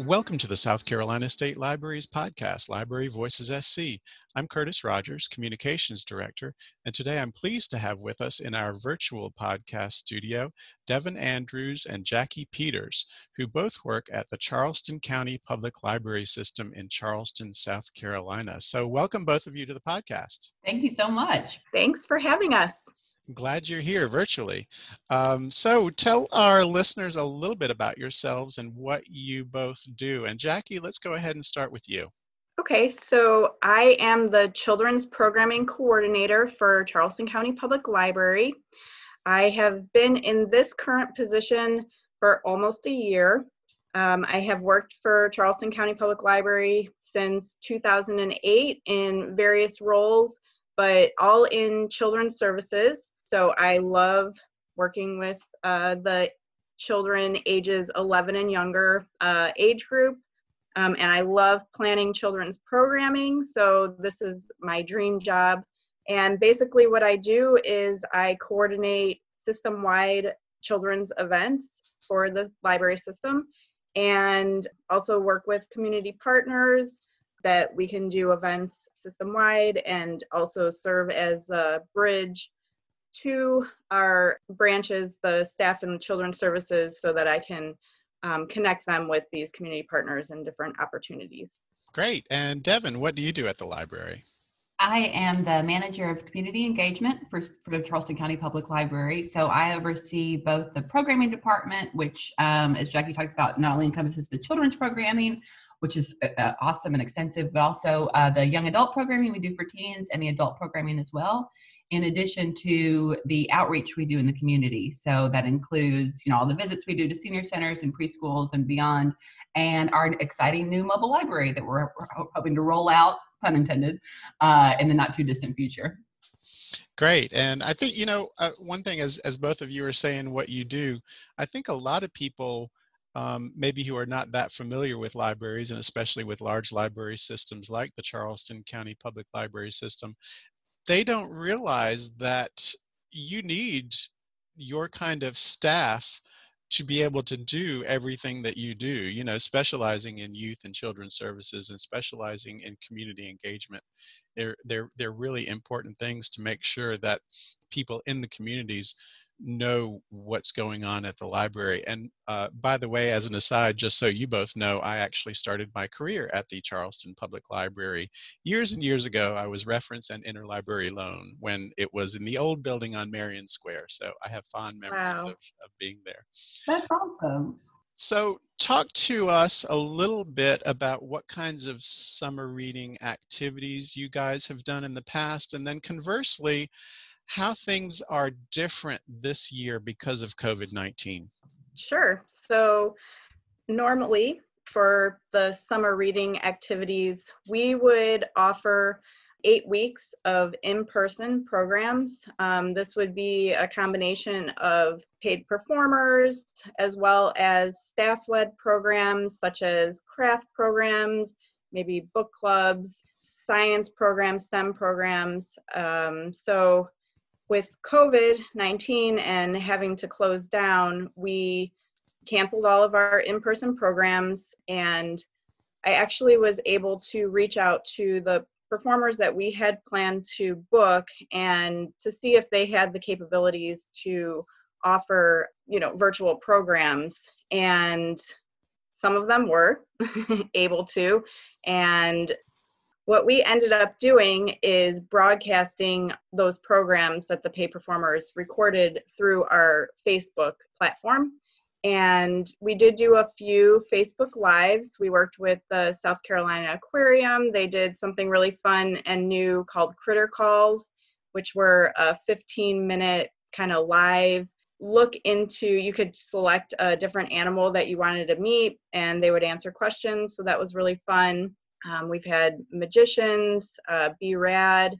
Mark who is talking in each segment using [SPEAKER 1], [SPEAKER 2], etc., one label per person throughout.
[SPEAKER 1] Welcome to the South Carolina State Library's podcast, Library Voices SC. I'm Curtis Rogers, Communications Director, and today I'm pleased to have with us in our virtual podcast studio Devon Andrews and Jackie Peters, who both work at the Charleston County Public Library System in Charleston, South Carolina. So, welcome both of you to the podcast.
[SPEAKER 2] Thank you so much.
[SPEAKER 3] Thanks for having us.
[SPEAKER 1] Glad you're here virtually. Um, so, tell our listeners a little bit about yourselves and what you both do. And, Jackie, let's go ahead and start with you.
[SPEAKER 3] Okay, so I am the Children's Programming Coordinator for Charleston County Public Library. I have been in this current position for almost a year. Um, I have worked for Charleston County Public Library since 2008 in various roles, but all in children's services. So I love working with uh, the children ages 11 and younger uh, age group. Um, and I love planning children's programming. So this is my dream job. And basically, what I do is I coordinate system wide children's events for the library system and also work with community partners that we can do events system wide and also serve as a bridge to our branches, the staff and children's services, so that I can um, connect them with these community partners and different opportunities.
[SPEAKER 1] Great. And Devon, what do you do at the library?
[SPEAKER 2] I am the manager of community engagement for, for the Charleston County Public Library. So I oversee both the programming department, which, um, as Jackie talked about, not only encompasses the children's programming, which is uh, uh, awesome and extensive, but also uh, the young adult programming we do for teens and the adult programming as well, in addition to the outreach we do in the community. So that includes, you know, all the visits we do to senior centers and preschools and beyond, and our exciting new mobile library that we're, hoping to roll out, pun intended, uh, in the not too distant future.
[SPEAKER 1] Great. And I think, you know, uh, one thing as, as both of you are saying what you do, I think a lot of people um, maybe who are not that familiar with libraries and especially with large library systems like the Charleston County Public Library System, they don't realize that you need your kind of staff to be able to do everything that you do you know specializing in youth and children's services and specializing in community engagement. They're they're they're really important things to make sure that people in the communities know what's going on at the library. And uh, by the way, as an aside, just so you both know, I actually started my career at the Charleston Public Library years and years ago. I was reference and interlibrary loan when it was in the old building on Marion Square. So I have fond memories wow. of, of being there.
[SPEAKER 2] That's awesome.
[SPEAKER 1] So, talk to us a little bit about what kinds of summer reading activities you guys have done in the past, and then conversely, how things are different this year because of COVID 19.
[SPEAKER 3] Sure. So, normally for the summer reading activities, we would offer eight weeks of in person programs. Um, this would be a combination of paid performers as well as staff led programs such as craft programs, maybe book clubs, science programs, STEM programs. Um, so with COVID 19 and having to close down, we canceled all of our in person programs. And I actually was able to reach out to the performers that we had planned to book and to see if they had the capabilities to offer you know virtual programs and some of them were able to and what we ended up doing is broadcasting those programs that the pay performers recorded through our Facebook platform. And we did do a few Facebook Lives. We worked with the South Carolina Aquarium. They did something really fun and new called Critter Calls, which were a 15 minute kind of live look into you could select a different animal that you wanted to meet and they would answer questions so that was really fun um, we've had magicians, uh, B Rad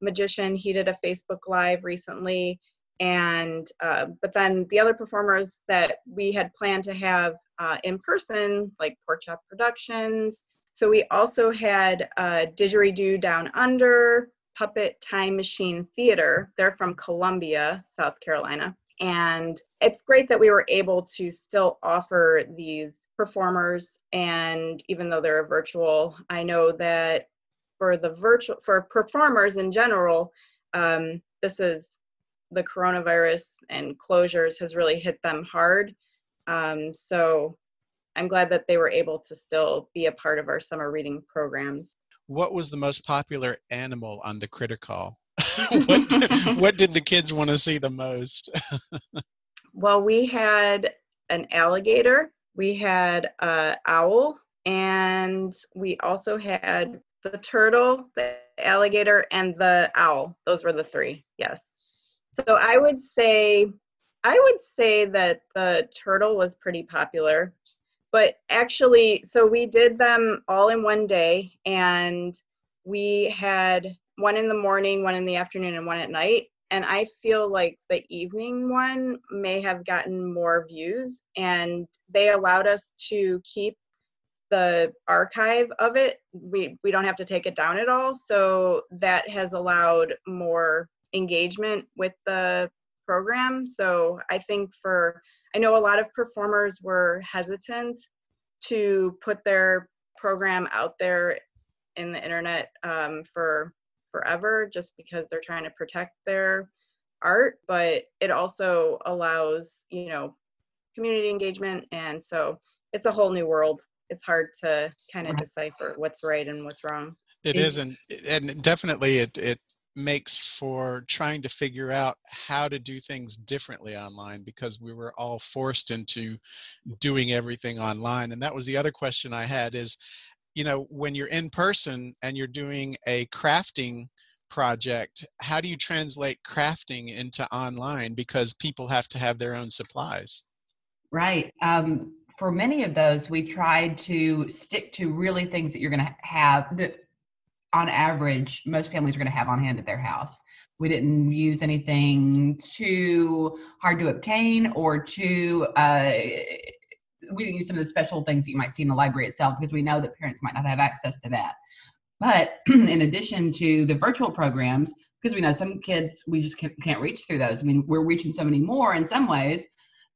[SPEAKER 3] magician. He did a Facebook Live recently, and uh, but then the other performers that we had planned to have uh, in person, like Pork Chop Productions. So we also had uh, Didgeridoo Down Under, Puppet Time Machine Theater. They're from Columbia, South Carolina. And it's great that we were able to still offer these performers and even though they're virtual i know that for the virtual for performers in general um, this is the coronavirus and closures has really hit them hard. Um, so i'm glad that they were able to still be a part of our summer reading programs.
[SPEAKER 1] What was the most popular animal on the critter call what, did, what did the kids want to see the most?
[SPEAKER 3] Well we had an alligator we had a owl and we also had the turtle the alligator and the owl. Those were the three yes. So i would say i would say that the turtle was pretty popular but actually so we did them all in one day and we had one in the morning one in the afternoon and one at night and I feel like the evening one may have gotten more views, and they allowed us to keep the archive of it. We we don't have to take it down at all, so that has allowed more engagement with the program. So I think for I know a lot of performers were hesitant to put their program out there in the internet um, for forever just because they're trying to protect their art, but it also allows, you know, community engagement. And so it's a whole new world. It's hard to kind of decipher what's right and what's wrong.
[SPEAKER 1] It is, and and definitely it it makes for trying to figure out how to do things differently online because we were all forced into doing everything online and that was the other question i had is you know when you're in person and you're doing a crafting project how do you translate crafting into online? Because people have to have their own supplies.
[SPEAKER 2] Right um, for many of those we tried to stick to really things that you're going to have that on average most families are going to have on hand at their house. We didn't use anything too hard to obtain or too uh, we didn't use some of the special things that you might see in the library itself because we know that parents might not have access to that. But in addition to the virtual programs, because we know some kids we just can't, can't reach through those. I mean, we're reaching so many more in some ways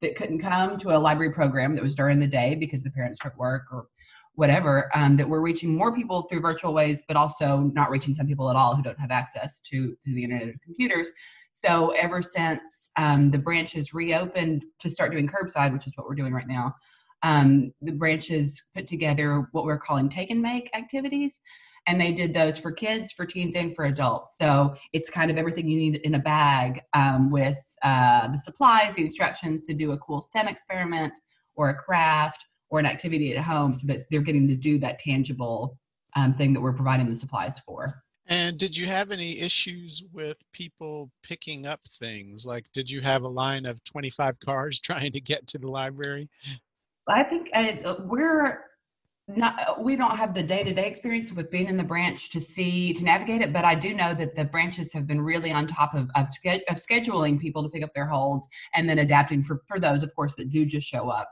[SPEAKER 2] that couldn't come to a library program that was during the day because the parents work or whatever. Um, that we're reaching more people through virtual ways, but also not reaching some people at all who don't have access to to the internet or computers. So ever since um, the branches reopened to start doing curbside, which is what we're doing right now, um, the branches put together what we're calling take and make activities and they did those for kids for teens and for adults so it's kind of everything you need in a bag um, with uh, the supplies the instructions to do a cool stem experiment or a craft or an activity at home so that they're getting to do that tangible um, thing that we're providing the supplies for
[SPEAKER 1] and did you have any issues with people picking up things? Like, did you have a line of 25 cars trying to get to the library?
[SPEAKER 2] I think it's, uh, we're not uh, we don't have the day-to-day experience with being in the branch to see to navigate it but i do know that the branches have been really on top of of, of scheduling people to pick up their holds and then adapting for for those of course that do just show up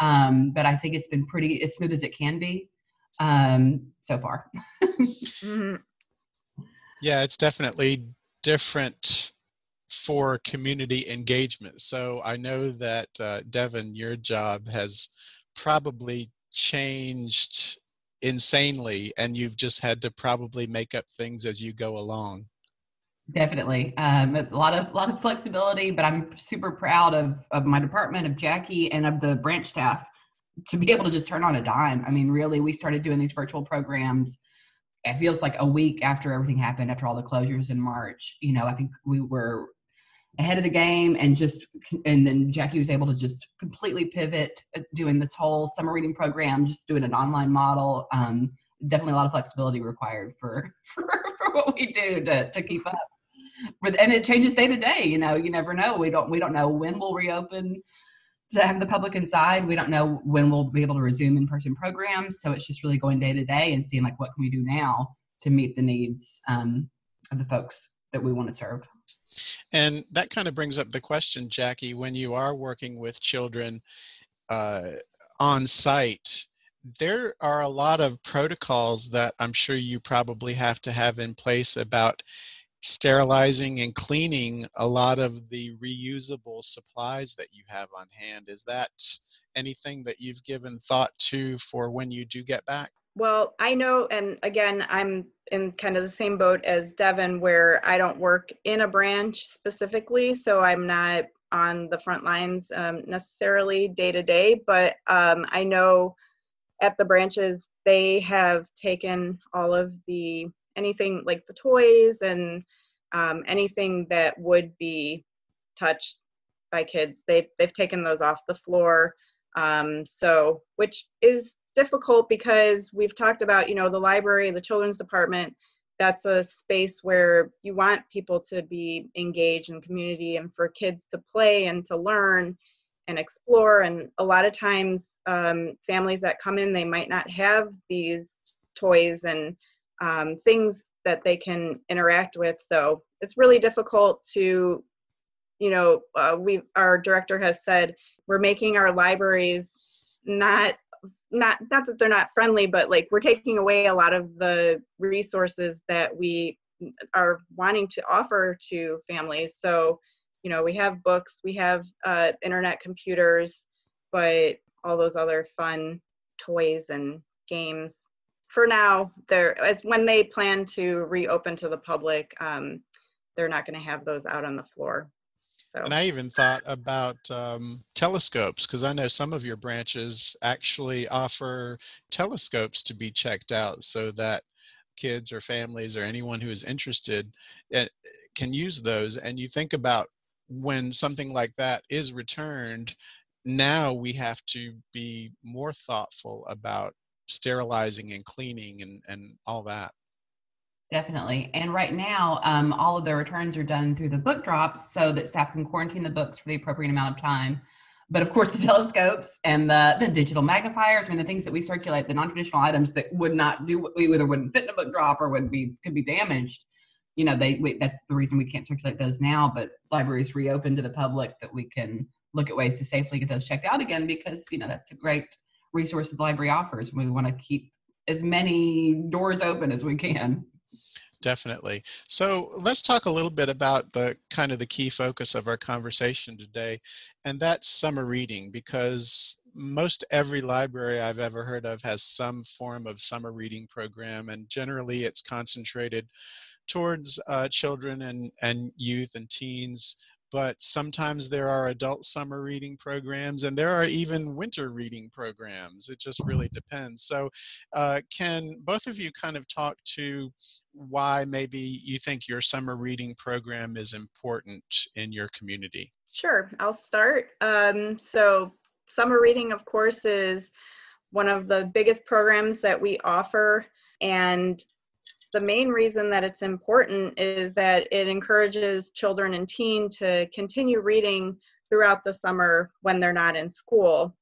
[SPEAKER 2] um, but i think it's been pretty as smooth as it can be um, so far mm-hmm.
[SPEAKER 1] yeah it's definitely different for community engagement. So I know that uh, Devon, your job has probably changed insanely, and you've just had to probably make up things as you go along.
[SPEAKER 2] Definitely, um, a lot of lot of flexibility, but I'm super proud of of my department, of Jackie, and of the branch staff to be able to just turn on a dime. I mean, really, we started doing these virtual programs. It feels like a week after everything happened, after all the closures in March. You know, I think we were ahead of the game and just and then jackie was able to just completely pivot uh, doing this whole summer reading program just doing an online model um, definitely a lot of flexibility required for for, for what we do to, to keep up. And it changes day to day you know you never know. We don't we don't know when we'll reopen to have the public inside. We don't know when we'll be able to resume in-person programs. So it's just really going day to day and seeing like what can we do now to meet the needs um, of the folks that we want to serve
[SPEAKER 1] and that kind of brings up the question, Jackie, when you are working with children uh, on site, there are a lot of protocols that I'm sure you probably have to have in place about sterilizing and cleaning a lot of the reusable supplies that you have on hand. Is that anything that you've given thought to for when you do get back?
[SPEAKER 3] Well, I know, and again, I'm in kind of the same boat as Devon, where I don't work in a branch specifically, so I'm not on the front lines um, necessarily day to day, but um, I know at the branches they have taken all of the anything like the toys and um, anything that would be touched by kids. They they've taken those off the floor. Um, so which is difficult because we've talked about you know the library, the children's department. That's a space where you want people to be engaged in community and for kids to play and to learn and explore. And a lot of times, um, families that come in, they might not have these toys and um, things that they can interact with. So it's really difficult to, you know, uh, we our director has said we're making our libraries not not not that they're not friendly, but like we're taking away a lot of the resources that we are wanting to offer to families. So, you know, we have books, we have uh, internet computers, but all those other fun toys and games for now, they're as when they plan to reopen to the public, um, they're not going to have those out on the floor. So.
[SPEAKER 1] And I even thought about um, telescopes because I know some of your branches actually offer telescopes to be checked out so that kids or families or anyone who is interested eh, can use those. And you think about when something like that is returned, now we have to be more thoughtful about sterilizing and cleaning and, and all that.
[SPEAKER 2] Definitely. And right now, um, all of the returns are done through the book drops so that staff can quarantine the books for the appropriate amount of time. But of course, the telescopes and the, the digital magnifiers, I mean, the things that we circulate, the non traditional items that would not do, we either wouldn't fit in a book drop or would be, could be damaged. You know, they, we, that's the reason we can't circulate those now, but libraries reopen to the public that we can look at ways to safely get those checked out again because, you know, that's a great resources the library offers. We want to keep as many doors open as we can.
[SPEAKER 1] Definitely. So let's talk a little bit about the kind of the key focus of our conversation today, and that's summer reading because most every library I've ever heard of has some form of summer reading program, and generally it's concentrated towards uh, children and, and youth and teens but sometimes there are adult summer reading programs and there are even winter reading programs. It just really depends. So, uh, can both of you kind of talk to why maybe you think your summer reading program is important in your community?
[SPEAKER 3] Sure, I'll start. Um, so, summer reading, of course, is one of the biggest programs that we offer. And the main reason that it's important is that it encourages children and teen to continue reading throughout the summer when they're not in school.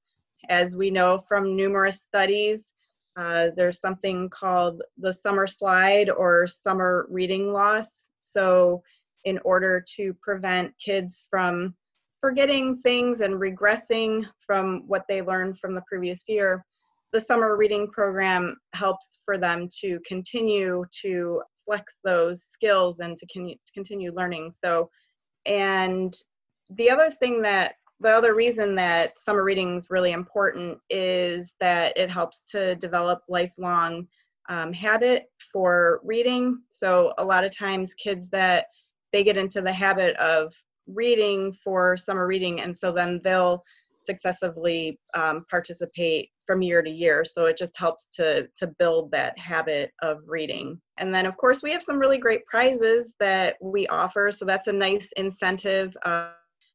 [SPEAKER 3] As we know from numerous studies, uh, there's something called the summer slide or summer reading loss. So, in order to prevent kids from forgetting things and regressing from what they learned from the previous year, the summer reading program helps for them to continue to flex those skills and to con- continue learning. So, and the other thing that the other reason that summer reading is really important is that it helps to develop lifelong um, habit for reading. So a lot of times kids that they get into the habit of reading for summer reading, and so then they'll successively um, participate from year to year. So it just helps to to build that habit of reading. And then of course we have some really great prizes that we offer. So that's a nice incentive uh,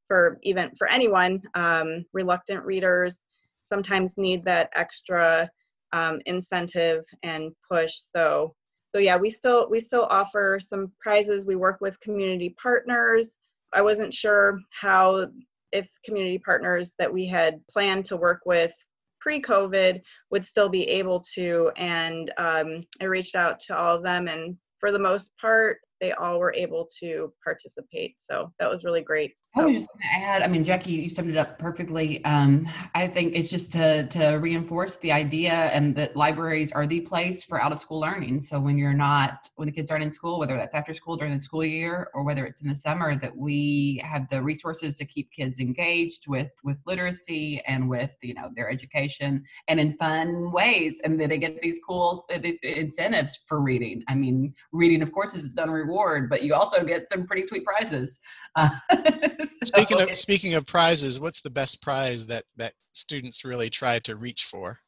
[SPEAKER 3] for even for anyone. Um, reluctant readers sometimes need that extra um, incentive and push. So so yeah, we still we still offer some prizes. We work with community partners. I wasn't sure how if community partners that we had planned to work with pre-COVID would still be able to. And um, I reached out to all of them, and for the most part, they all were able to participate. So that was really great.
[SPEAKER 2] I was just going to add, I mean, Jackie, you summed it up perfectly. Um, I think it's just to, to reinforce the idea and that libraries are the place for out of school learning. So when you're not, when the kids aren't in school, whether that's after school during the school year or whether it's in the summer, that we have the resources to keep kids engaged with, with literacy and with, you know, their education and in fun ways. And that they get these cool these incentives for reading. I mean, reading, of course, is its own reward, but you also get some pretty sweet prizes. Uh,
[SPEAKER 1] so, speaking of speaking of prizes, what's the best prize that that students really try to reach for?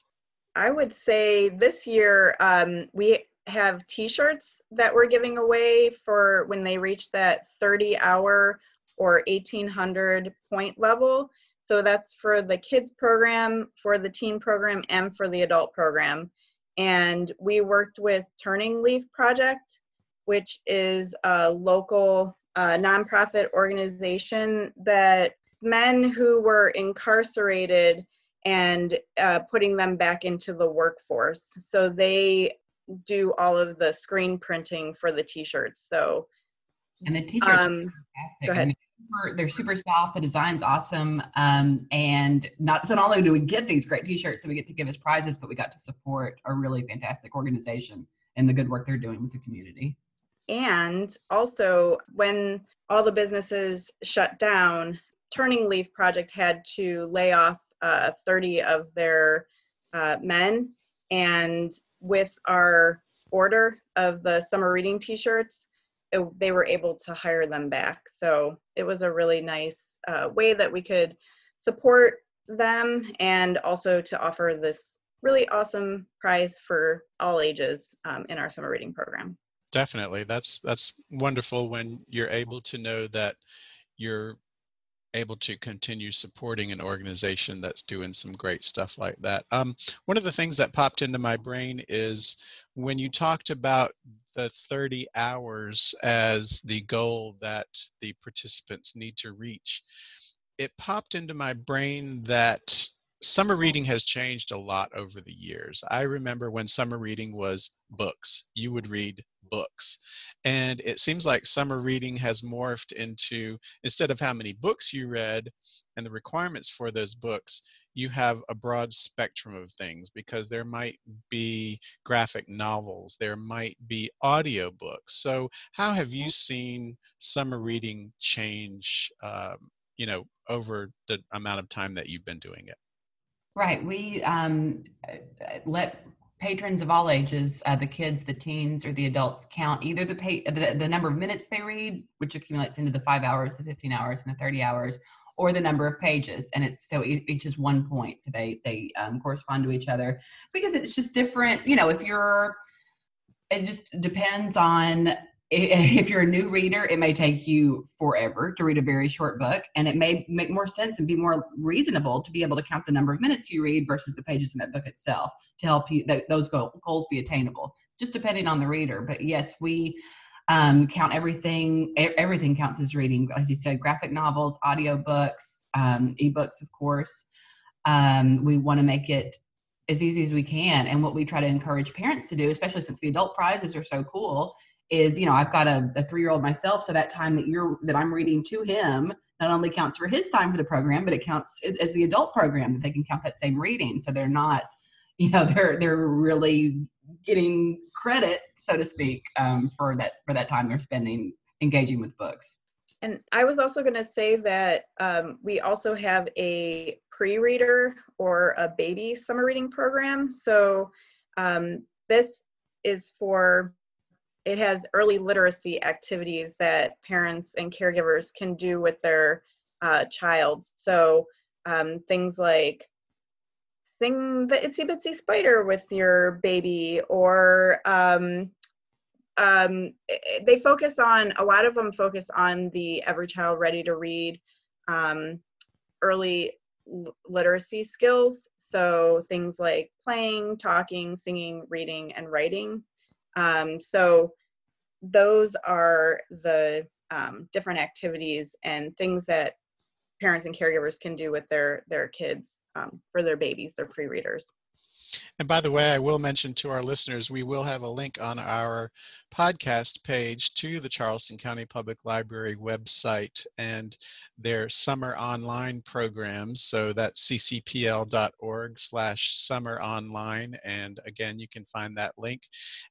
[SPEAKER 3] I would say this year um, we have T-shirts that we're giving away for when they reach that 30-hour or 1800 point level. So that's for the kids program, for the teen program, and for the adult program. And we worked with Turning Leaf Project, which is a local uh, nonprofit organization that men who were incarcerated and uh, putting them back into the workforce. So they do all of the screen printing for the t-shirts. So
[SPEAKER 2] and the t-shirts um, fantastic. Go ahead. I mean, super, they're super soft. The design's awesome. Um, and not so not only do we get these great t-shirts that we get to give as prizes, but we got to support a really fantastic organization and the good work they're doing with the community.
[SPEAKER 3] And also, when all the businesses shut down, Turning Leaf Project had to lay off uh, 30 of their uh, men. And with our order of the summer reading t shirts, they were able to hire them back. So it was a really nice uh, way that we could support them and also to offer this really awesome prize for all ages um, in our summer reading program
[SPEAKER 1] definitely that's that's wonderful when you're able to know that you're able to continue supporting an organization that's doing some great stuff like that um, one of the things that popped into my brain is when you talked about the 30 hours as the goal that the participants need to reach it popped into my brain that summer reading has changed a lot over the years. I remember when summer reading was books. You would read books. And it seems like summer reading has morphed into instead of how many books you read and the requirements for those books, you have a broad spectrum of things because there might be graphic novels, there might be audio books. So, how have you seen summer reading change? Um, you know, over the amount of time that you've been doing it.
[SPEAKER 2] Right. We um, let patrons of all ages, uh, the kids, the teens, or the adults, count either the, the, the number of minutes they read, which accumulates into the five hours, the 15 hours, and the 30 hours, or the number of pages. And it's so each is one point. So they, they um, correspond to each other because it's just different. You know, if you're, it just depends on if you're a new reader, it may take you forever to read a very short book, and it may make more sense and be more reasonable to be able to count the number of minutes you read versus the pages in that book itself to help you that those goals be attainable. Just depending on the reader, but yes, we um, count everything. Everything counts as reading, as you said, graphic novels, audio books, um, ebooks, of course. Um, we want to make it as easy as we can, and what we try to encourage parents to do, especially since the adult prizes are so cool is you know i've got a, a three-year-old myself so that time that you're that i'm reading to him not only counts for his time for the program but it counts as the adult program that they can count that same reading. So they're not you know they're they're really getting credit so to speak um, for that for that time they're spending engaging with books.
[SPEAKER 3] And i was also going to say that um, we also have a pre-reader or a baby summer reading program. So um, this is for it has early literacy activities that parents and caregivers can do with their uh, child. So um, things like sing the Itsy Bitsy Spider with your baby, or um, um, they focus on a lot of them focus on the Every Child Ready to Read um, early l- literacy skills. So things like playing, talking, singing, reading, and writing. Um, so those are the um, different activities and things that parents and caregivers can do with their their kids um, for their babies, their pre-readers.
[SPEAKER 1] And by the way, I will mention to our listeners, we will have a link on our podcast page to the Charleston County Public Library website and their summer online programs. So that's ccpl.org slash summer online. And again, you can find that link.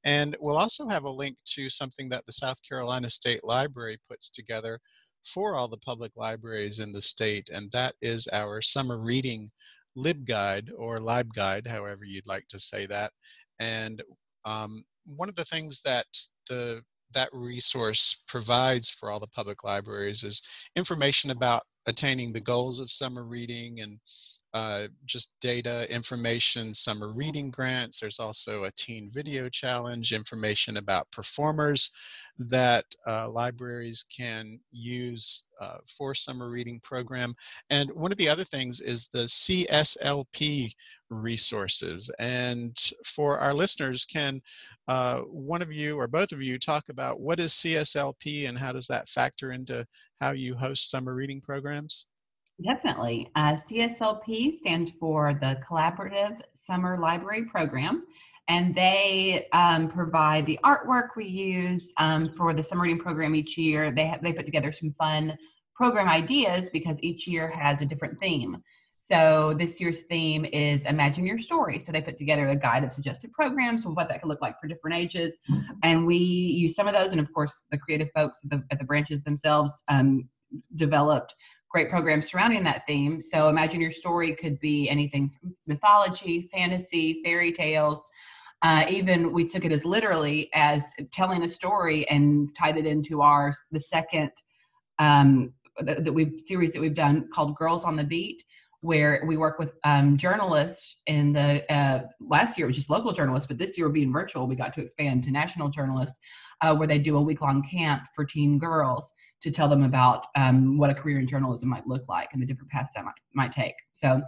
[SPEAKER 1] And we'll also have a link to something that the South Carolina State Library puts together for all the public libraries in the state, and that is our summer reading LibGuide or LibGuide, however you'd like to say that. And um, one of the things that the that resource provides for all the public libraries is information about attaining the goals of summer reading and uh, just data, information, summer reading grants. There's also a teen video challenge, information about performers that uh, libraries can use uh, for summer reading program. And one of the other things is the CSLP resources. And for our listeners, can uh, one of you or both of you talk about what is CSLP and how does that factor into how you host summer reading programs?
[SPEAKER 2] Definitely. Uh, CSLP stands for the Collaborative Summer Library Program, and they um, provide the artwork we use um, for the summer reading program each year. They have, they put together some fun program ideas because each year has a different theme. So this year's theme is Imagine Your Story. So they put together a guide of suggested programs of what that could look like for different ages, and we use some of those, and of course the creative folks at the, at the branches themselves um, developed great programs surrounding that theme. So imagine your story could be anything from mythology, fantasy, fairy tales. Uh, even we took it as literally as telling a story and tied it into our the second um, that, we've series that we've done called Girls on the Beat, where we work with um, journalists in the uh, last year it was just local journalists but this year being virtual we got to expand to national journalists uh, where they do a week long camp for teen girls to tell them about um, what a career in journalism might look like and the different paths that might, might take. So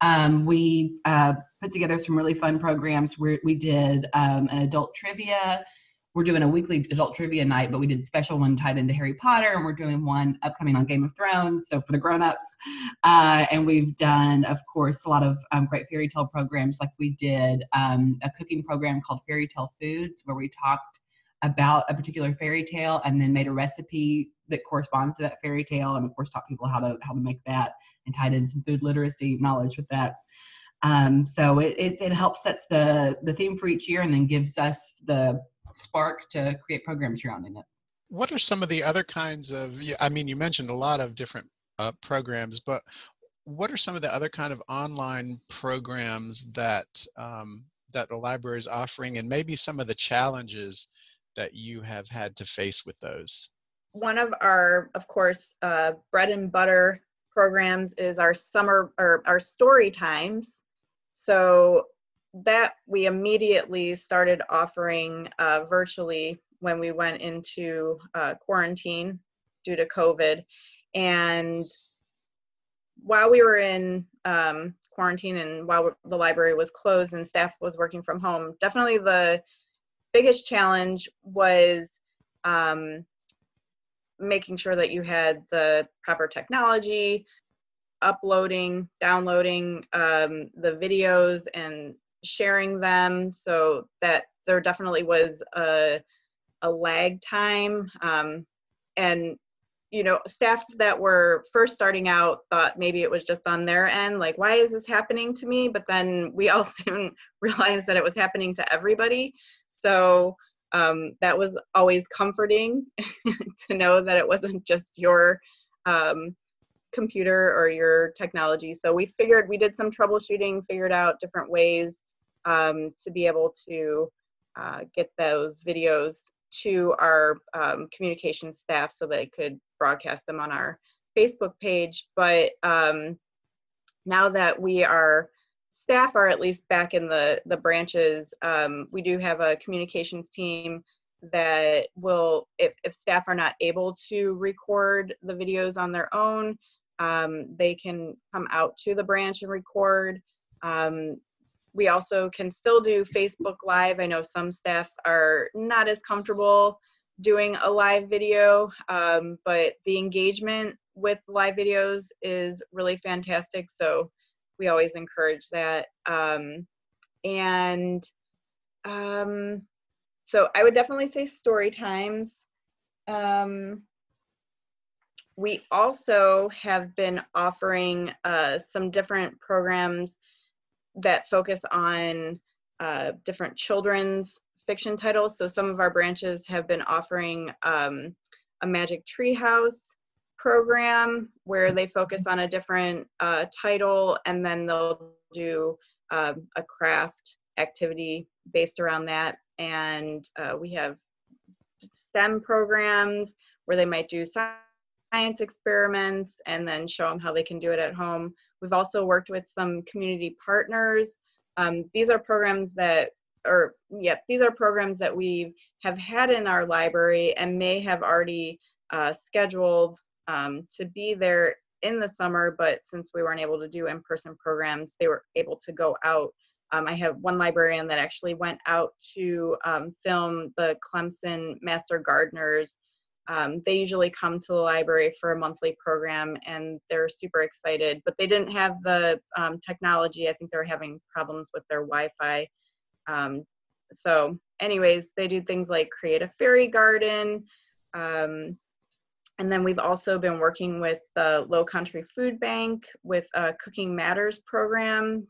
[SPEAKER 2] um, we uh, put together some really fun programs where we did um, an adult trivia. We're doing a weekly adult trivia night, but we did a special one tied into Harry Potter, and we're doing one upcoming on Game of Thrones, so for the grown-ups. Uh, and we've done, of course, a lot of um, great fairy tale programs, like we did um, a cooking program called Fairy Tale Foods, where we talked about a particular fairy tale and then made a recipe that corresponds to that fairy tale and of course taught people how to how to make that and tied in some food literacy knowledge with that. Um, so it, it, it helps sets the the theme for each year and then gives us the spark to create programs surrounding it.
[SPEAKER 1] What are some of the other kinds of i mean you mentioned a lot of different uh, programs but what are some of the other kind of online programs that um, that the library is offering and maybe some of the challenges that you have had to face with those?
[SPEAKER 3] One of our, of course, uh, bread and butter programs is our summer or our story times. So that we immediately started offering uh, virtually when we went into uh, quarantine due to COVID. And while we were in um, quarantine and while the library was closed and staff was working from home, definitely the biggest challenge was um, making sure that you had the proper technology, uploading, downloading um, the videos, and sharing them so that there definitely was a, a lag time. Um, and you know, staff that were first starting out thought maybe it was just on their end, like, why is this happening to me? But then we all soon realized that it was happening to everybody. So um, that was always comforting to know that it wasn't just your um, computer or your technology. So we figured, we did some troubleshooting, figured out different ways um, to be able to uh, get those videos to our um, communication staff so they could broadcast them on our Facebook page. But um, now that we are staff are at least back in the the branches. Um, we do have a communications team that will, if, if staff are not able to record the videos on their own, um, they can come out to the branch and record. Um, we also can still do Facebook Live. I know some staff are not as comfortable doing a live video, um, but the engagement with live videos is really fantastic. So we always encourage that. Um, and um, so I would definitely say story times. Um, we also have been offering uh, some different programs that focus on uh, different children's fiction titles. So some of our branches have been offering um, a Magic Treehouse program where they focus on a different uh, title and then they'll do um, a craft activity based around that. And uh, we have STEM programs where they might do science experiments and then show them how they can do it at home. We've also worked with some community partners. Um, these are programs that, or yeah, these are programs that we have had in our library and may have already uh, scheduled um, to be there in the summer, but since we weren't able to do in-person programs, they were able to go out. Um, I have one librarian that actually went out to um, film the Clemson Master Gardeners um, they usually come to the library for a monthly program and they're super excited, but they didn't have the um, technology. I think they're having problems with their Wi Fi. Um, so, anyways, they do things like create a fairy garden. Um, and then we've also been working with the Low Country Food Bank with a Cooking Matters program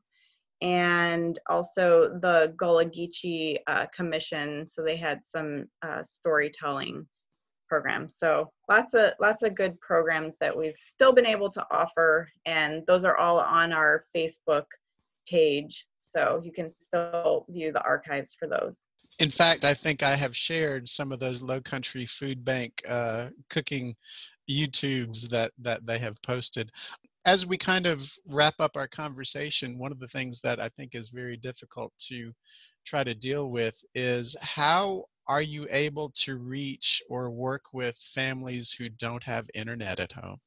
[SPEAKER 3] and also the Gullah Geechee uh, Commission. So they had some uh, storytelling programs. So lots of lots of good programs that we've still been able to offer, and those are all on our Facebook page. So you can still view the archives for those.
[SPEAKER 1] In fact, I think I have shared some of those Low Country Food Bank uh, cooking YouTubes that that they have posted. As we kind of wrap up our conversation, one of the things that I think is very difficult to try to deal with is how are you able to reach or work with families who don't have internet at home?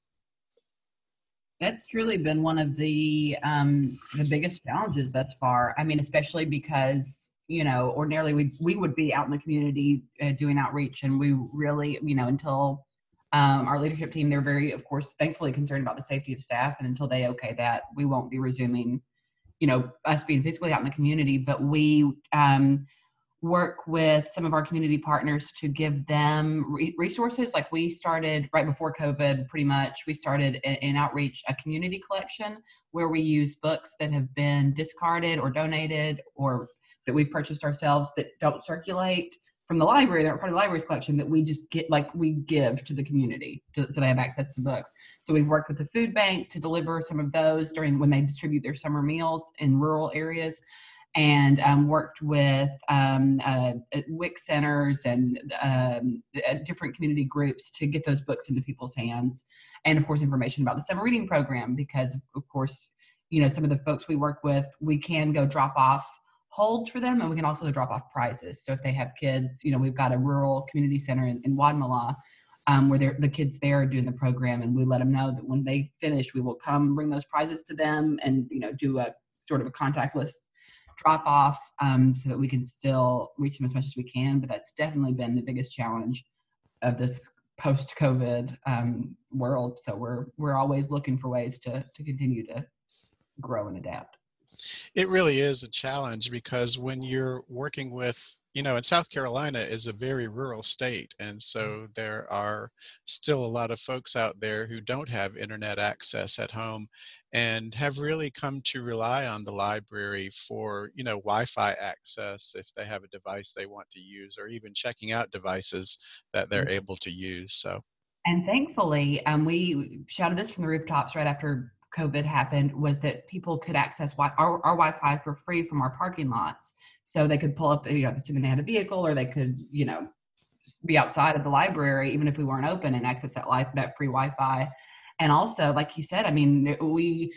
[SPEAKER 2] That's truly been one of the um, the biggest challenges thus far. I mean, especially because you know, ordinarily we we would be out in the community uh, doing outreach, and we really, you know, until um, our leadership team, they're very, of course, thankfully concerned about the safety of staff, and until they okay that, we won't be resuming, you know, us being physically out in the community. But we um, work with some of our community partners to give them re- resources like we started right before covid pretty much we started in, in, outreach a community collection where we use books that have been discarded or donated or that we've purchased ourselves that don't circulate from the library that are part of the library's collection that we just get like we give to the community to, so they have access to books so we've worked with the food bank to deliver some of those during when they distribute their summer meals in rural areas and um, worked with um, uh, WIC centers and um, different community groups to get those books into people's hands. And of course, information about the summer reading program, because of course, you know, some of the folks we work with, we can go drop off holds for them and we can also drop off prizes. So if they have kids, you know, we've got a rural community center in, in Wadmalaw um, where the kids there are doing the program and we let them know that when they finish, we will come bring those prizes to them and, you know, do a sort of a contactless drop off um, so that we can still reach them as much as we can. But that's definitely been the biggest challenge of this post COVID um, world. So we're we're always looking for ways to to continue to grow and adapt.
[SPEAKER 1] It really is a challenge because when you're working with you know, and South Carolina is a very rural state, and mm. so there are still a lot of folks out there who don't have internet access at home and have really come to rely on the library for, you know, Wi-Fi access if they have a device they want to use or even checking out devices that they're mm-hmm. able to use. So
[SPEAKER 2] and thankfully, um, we shouted this from the rooftops right after COVID happened was that people could access wi- our, our Wi-Fi for free from our parking lots. So they could pull up, you know, assuming they had a vehicle, or they could, you know, be outside of the library even if we weren't open and access that life that free Wi-Fi. And also, like you said, I mean, we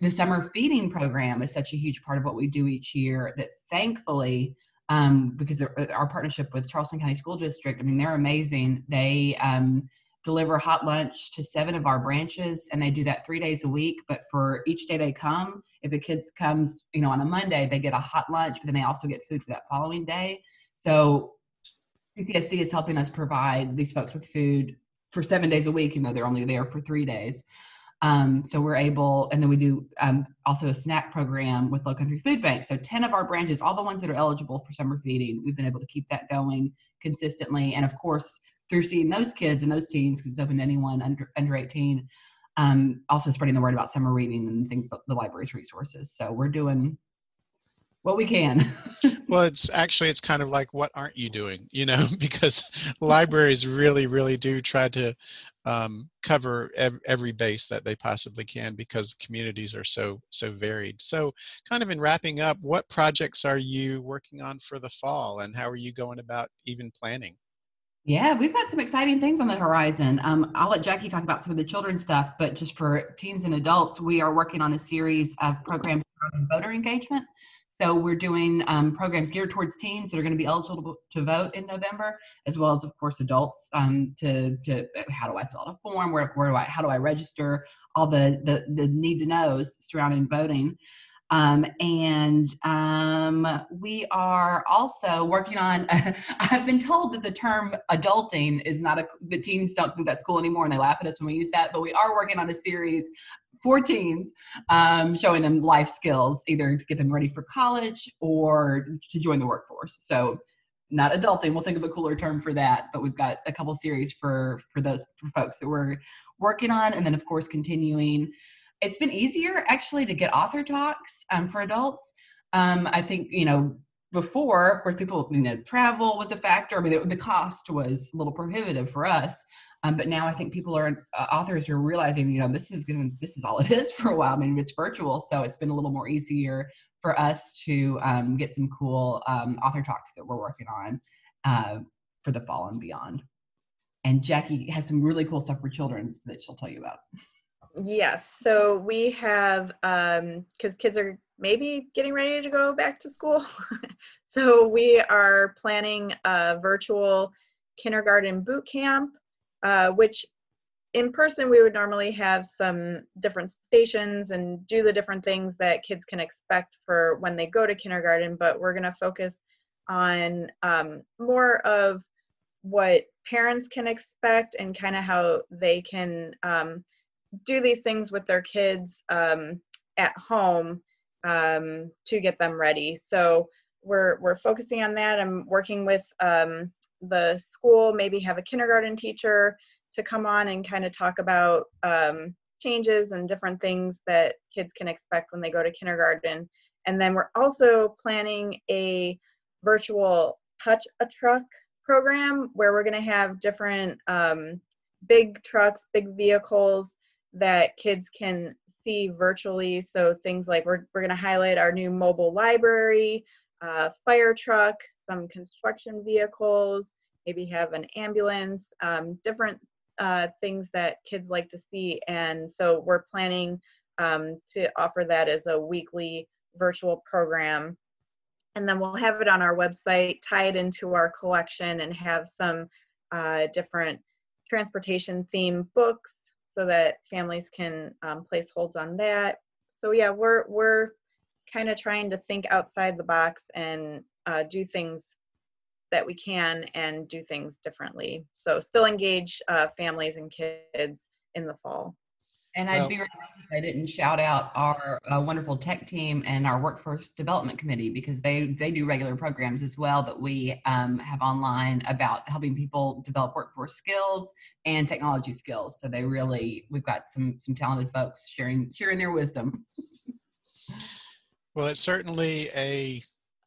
[SPEAKER 2] the summer feeding program is such a huge part of what we do each year that thankfully um, because our partnership with Charleston County School District, I mean, they're amazing. They um, deliver hot lunch to seven of our branches and they do that three days a week but for each day they come if a kid comes you know on a monday they get a hot lunch but then they also get food for that following day so ccsd is helping us provide these folks with food for seven days a week even though they're only there for three days Um, so we're able, and then we do um, also a snack program with Low Country Food Bank. So 10 of our branches, all the ones that are eligible for summer feeding, we've been able to keep that going consistently. And of course, through seeing those kids and those teens, because it's open to anyone under, under 18, um, also spreading the word about summer reading and things, the library's resources. So we're doing what we can.
[SPEAKER 1] well, it's actually it's kind of like what aren't you doing? You know, because libraries really, really do try to um, cover ev- every base that they possibly can because communities are so so varied. So, kind of in wrapping up, what projects are you working on for the fall, and how are you going about even planning?
[SPEAKER 2] Yeah, we've got some exciting things on the horizon. Um, I'll let Jackie talk about some of the children's stuff, but just for teens and adults, we are working on a series of programs on voter engagement. So we're doing um, programs geared towards teens that are going to be eligible to vote in November, as well as, of course, adults. Um, to, to how do I fill out a form? Where, where do I? How do I register? All the the, the need to knows surrounding voting. Um, and um, we are also working on. I've been told that the term adulting is not a. The teens don't think that's cool anymore, and they laugh at us when we use that. But we are working on a series for teens, um, showing them life skills, either to get them ready for college or to join the workforce. So, not adulting. We'll think of a cooler term for that. But we've got a couple series for for those for folks that we're working on, and then of course continuing. It's been easier actually to get author talks um, for adults. Um, I think you know before, of course, people you know travel was a factor. I mean, the, the cost was a little prohibitive for us. Um, but now I think people are uh, authors are realizing, you know, this is to this is all it is for a while. I mean, it's virtual, so it's been a little more easier for us to um, get some cool um, author talks that we're working on uh, for the fall and beyond. And Jackie has some really cool stuff for children's that she'll tell you about.
[SPEAKER 3] Yes, so we have because um, kids are maybe getting ready to go back to school. so we are planning a virtual kindergarten boot camp uh, which in person we would normally have some different stations and do the different things that kids can expect for when they go to kindergarten but we're going to focus on um, more of what parents can expect and kind of how they can um, do these things with their kids um, at home um, to get them ready so we're we're focusing on that i'm working with um, the school maybe have a kindergarten teacher to come on and kind of talk about um, changes and different things that kids can expect when they go to kindergarten. And then we're also planning a virtual touch a truck program where we're going to have different um, big trucks, big vehicles that kids can see virtually. So things like we're, we're going to highlight our new mobile library, uh, fire truck, some construction vehicles, maybe have an ambulance, um, different uh, things that kids like to see. And so we're planning um, to offer that as a weekly virtual program. And then we'll have it on our website, tie it into our collection, and have some uh, different transportation theme books so that families can um, place holds on that. So yeah, we're we're kind of trying to think outside the box and uh, do things that we can and do things differently. So still engage uh, families and kids in the fall.
[SPEAKER 2] And I'd well, be I didn't shout out our uh, wonderful tech team and our workforce development committee because they they do regular programs as well that we um, have online about helping people develop workforce skills and technology skills. So they really we've got some some talented folks sharing sharing their wisdom.
[SPEAKER 1] well, it's certainly a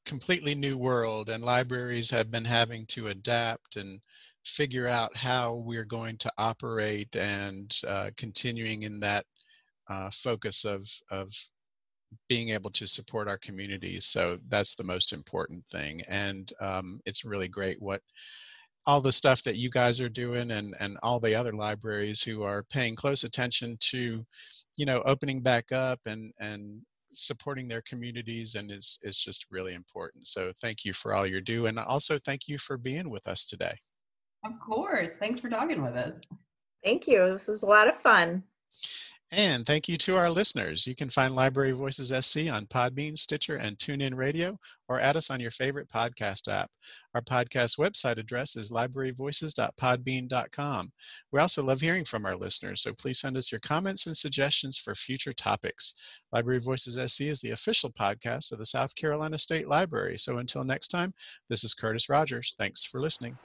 [SPEAKER 1] completely new world and libraries have been having to adapt and figure out how we're going to operate and uh, continuing in that uh, focus of, of being able to support our communities. So that's the most important thing. And um, it's really great what all the stuff that you guys are doing and, and all the other libraries who are paying close attention to, you know, opening back up and, and supporting their communities and is is just really important. So thank you for all you do, and also thank you for being with us today.
[SPEAKER 2] Of course. Thanks for talking with us.
[SPEAKER 3] Thank you. This was a lot of fun.
[SPEAKER 1] And thank you to our listeners. You can find Library Voices SC on Podbean, Stitcher, and TuneIn Radio, or add us on your favorite podcast app. Our podcast website address is libraryvoices.podbean.com. We also love hearing from our listeners, so please send us your comments and suggestions for future topics. Library Voices SC is the official podcast of the South Carolina State Library. So until next time, this is Curtis Rogers. Thanks for listening.